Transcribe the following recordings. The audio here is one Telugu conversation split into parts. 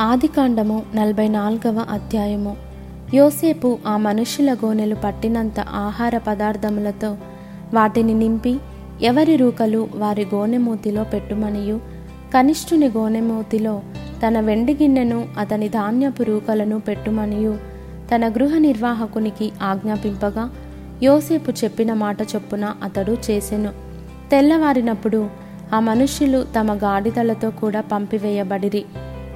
ఆదికాండము నలభై నాలుగవ అధ్యాయము. యోసేపు ఆ మనుష్యుల గోనెలు పట్టినంత ఆహార పదార్థములతో వాటిని నింపి ఎవరి రూకలు వారి గోనెమూతిలో పెట్టుమనియు? కనిష్ఠుని గోనెమూతిలో తన వెండి గిన్నెను అతని ధాన్యపు రూకలను పెట్టుమనియు? తన గృహ నిర్వాహకునికి ఆజ్ఞాపింపగా యోసేపు చెప్పిన మాట చొప్పున అతడు చేసెను. తెల్లవారినప్పుడు ఆ మనుష్యులు తమ గాడిదలతో కూడా పంపివేయబడిరి.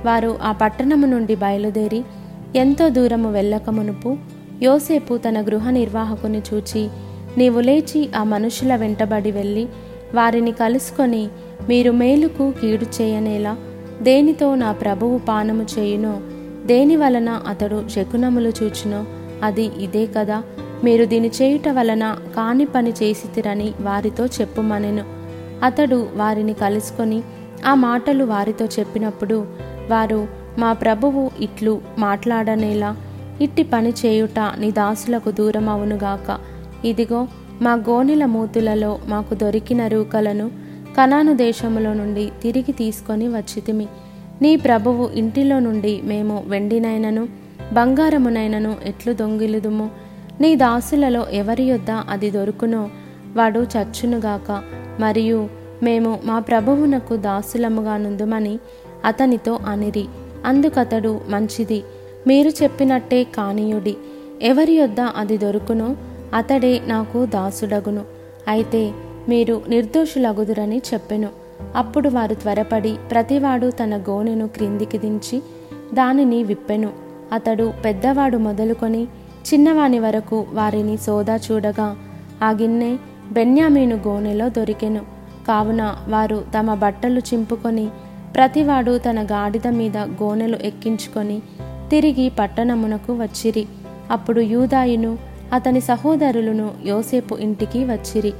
వారు ఆ పట్టణము నుండి బయలుదేరి ఎంతో దూరము వెళ్ళక మునుపు యోసేపు తన గృహ నిర్వాహకుని చూచి నీవు లేచి ఆ మనుషుల వెంటబడి వెళ్ళి వారిని కలుసుకొని మీరు మేలుకు కీడు చేయనేలా దేనితో నా ప్రభువు పానము చేయునో దేని వలన అతడు శకునములు చూచునో అది ఇదే కదా. మీరు దీని చేయుట వలన కాని పని చేసితిరని వారితో చెప్పుమనెను. అతడు వారిని కలుసుకొని ఆ మాటలు వారితో చెప్పినప్పుడు వారు మా ప్రభువు ఇట్లు మాట్లాడనేలా. ఇట్టి పని చేయుట నీ దాసులకు దూరమవునుగాక ఇదిగో మా గోనెల మూతులలో మాకు దొరికిన రూకలను కనాను దేశములో నుండి తిరిగి తీసుకొని వచ్చితిమి. నీ ప్రభువు ఇంటిలో నుండి మేము వెండినైనను బంగారమునైనను ఎట్లు దొంగిలుదుము? నీ దాసులలో ఎవరి యొద్ద అది దొరుకునో వాడు చచ్చునుగాక మరియు మేము మా ప్రభువునకు దాసులముగా నుందుమని అతనితో అనిరి అందుకతడు మంచిది. మీరు చెప్పినట్టే కానీయుడి. ఎవరి యొద్ద అది దొరుకునో? అతడే నాకు దాసుడగును. అయితే మీరు నిర్దోషులగుదురని చెప్పెను. అప్పుడు వారు త్వరపడి ప్రతివాడు తన గోనెను క్రిందికి దించి దానిని విప్పెను. అతడు పెద్దవాడు మొదలుకొని చిన్నవాని వరకు వారిని సోదా చూడగా ఆ గిన్నె బెన్యామీను గోనెలో దొరికెను. కావున వారు తమ బట్టలు చింపుకొని ప్రతివాడు తన గాడిద మీద గోనెలు ఎక్కించుకొని తిరిగి పట్టణమునకు వచ్చిరి. అప్పుడు యూదాయును అతని సహోదరులను యోసేపు ఇంటికి వచ్చిరి.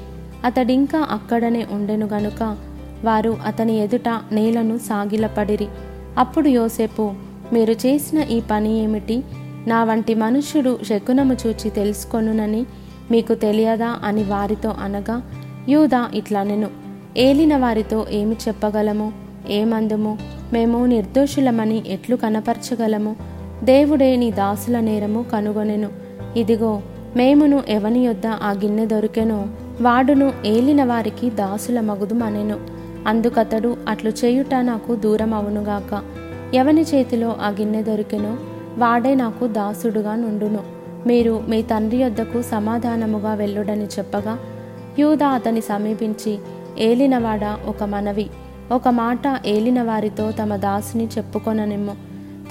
అతడింకా అక్కడనే ఉండెను గనుక వారు అతని ఎదుట నేలను సాగిలపడిరి. అప్పుడు యోసేపు మీరు చేసిన ఈ పని ఏమిటి? నా వంటి మనుష్యుడు శకునము చూచి తెలుసుకొనునని మీకు తెలియదా అని వారితో అనగా యూదా ఇట్లనెను. ఏలిన వారితో ఏమి చెప్పగలము? ఏమందుము మేము నిర్దోషులమని ఎట్లు కనపరచగలము? దేవుడే నీ దాసుల నేరము కనుగొనెను. ఇదిగో మేమును ఎవని యొద్ద ఆ గిన్నె దొరికెనో వాడును ఏలిన వారికి దాసుల మగుదుమనెను. అందుకతడు అట్లు చేయుట నాకు దూరం అవునుగాక ఎవని చేతిలో ఆ గిన్నె దొరికెనో వాడే నాకు దాసుడుగా నుండును. మీరు మీ తండ్రి యొద్దకు సమాధానముగా వెళ్ళుడని చెప్పగా యూదా అతని సమీపించి ఏలినవాడ ఒక మనవి. ఒక మాట ఏలిన వారితో తమ దాసుని చెప్పుకొననిమ్ము.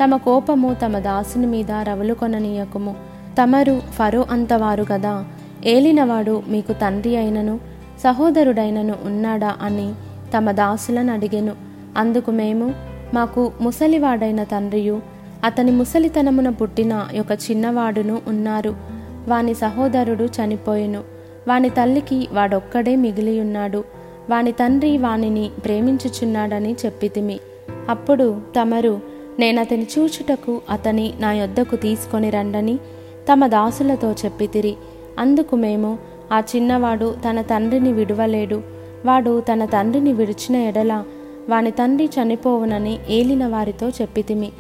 తమ కోపము తమ దాసుని మీద రవులుకొననీయకుము. తమరు ఫరో అంతవారు గదా. ఏలినవాడు మీకు తండ్రి అయినను సహోదరుడైనను ఉన్నాడా అని తమ దాసులను అడిగెను. అందుకు మేము మాకు ముసలివాడైన తండ్రియు అతని ముసలితనమున పుట్టిన ఒక చిన్నవాడును ఉన్నారు. వాని సహోదరుడు చనిపోయెను. వాని తల్లికి వాడొక్కడే మిగిలియున్నాడు. వాని తండ్రి వానిని ప్రేమించుచున్నాడని చెప్పితిమి. అప్పుడు తమరు నేనతని చూచుటకు అతని నా యొద్దకు తీసుకొని రండని తమ దాసులతో చెప్పితిరి. అందుకు మేము ఆ చిన్నవాడు తన తండ్రిని విడువలేడు. వాడు తన తండ్రిని విడిచిన ఎడల వాని తండ్రి చనిపోవునని ఏలిన వారితో చెప్పితిమి.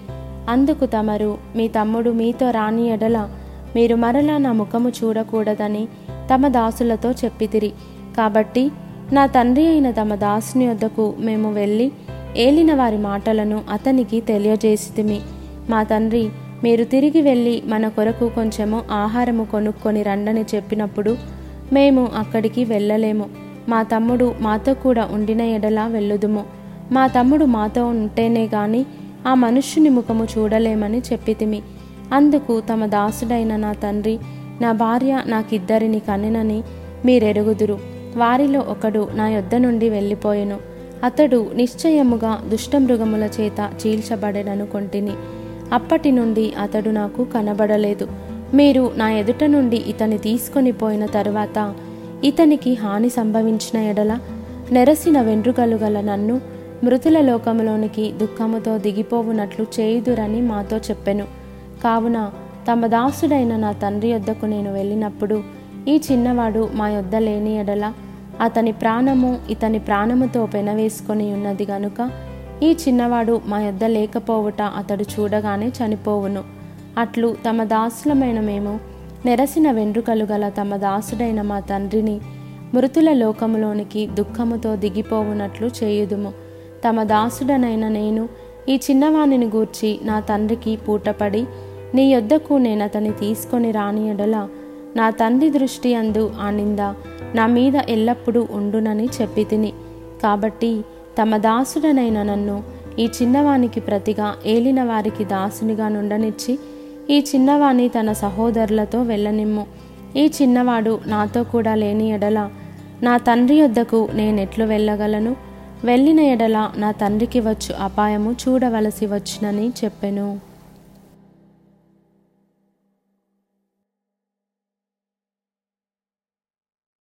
అందుకు తమరు మీ తమ్ముడు మీతో రాని ఎడల మీరు మరలా నా ముఖము చూడకూడదని తమ దాసులతో చెప్పితిరి. కాబట్టి నా తండ్రి అయిన తమ దాసుని వద్దకు మేము వెళ్ళి ఏలిన వారి మాటలను అతనికి తెలియజేసితిమి. మా తండ్రి మీరు తిరిగి వెళ్ళి మన కొరకు కొంచెము ఆహారము కొనుక్కొని రండని చెప్పినప్పుడు మేము అక్కడికి వెళ్ళలేము. మా తమ్ముడు మాతో కూడా ఉండిన ఎడలా వెళ్ళుదుము. మా తమ్ముడు మాతో ఉంటేనే గాని ఆ మనుష్యుని ముఖము చూడలేమని చెప్పితిమి. అందుకు తమ దాసుడైన నా తండ్రి నా భార్య నాకిద్దరిని కనెనని మీరెరుగుదురు. వారిలో ఒకడు నా యొద్ద నుండి వెళ్ళిపోయెను. అతడు నిశ్చయముగా దుష్టమృగముల చేత చీల్చబడెననుకొంటిని అప్పటి నుండి అతడు నాకు కనబడలేదు. మీరు నా ఎదుట నుండి ఇతని తీసుకొని పోయిన తరువాత ఇతనికి హాని సంభవించిన ఎడల నెరసిన వెంట్రుకలు గల నన్ను మృతుల లోకములోనికి దుఃఖముతో దిగిపోవునట్లు చేయుదురని మాతో చెప్పెను. కావున తమ దాసుడైన నా తండ్రి యొద్దకు నేను వెళ్ళినప్పుడు ఈ చిన్నవాడు మా యొద్ద లేని ఎడల అతని ప్రాణము ఇతని ప్రాణముతో పెనవేసుకొని ఉన్నది గనుక ఈ చిన్నవాడు మా యొద్ద లేకపోవుట అతడు చూడగానే చనిపోవును. అట్లు తమ దాసులమైన మేము నెరసిన వెండ్రుకలు గల తమ దాసుడైన మా తండ్రిని మృతుల లోకములోనికి దుఃఖముతో దిగిపోవునట్లు చేయుదుము. తమ దాసుడనైన నేను ఈ చిన్నవాణిని గూర్చి నా తండ్రికి పూటపడి నీ యొద్దకు నేనతని తీసుకొని రాని ఎడలా నా తండ్రి దృష్టి అందు ఆ నింద నా మీద ఎల్లప్పుడూ ఉండునని చెప్పి తిని. కాబట్టి తమ దాసుడనైన నన్ను ఈ చిన్నవానికి ప్రతిగా ఏలిన వారికి దాసునిగా నుండనిచ్చి ఈ చిన్నవాణి తన సహోదరులతో వెళ్ళనిమ్ము. ఈ చిన్నవాడు నాతో కూడా లేని ఎడల నా తండ్రి యొద్దకు నేనెట్లు వెళ్ళగలను? వెళ్ళిన ఎడల నా తండ్రికి వచ్చు అపాయము చూడవలసి వచ్చునని చెప్పెను.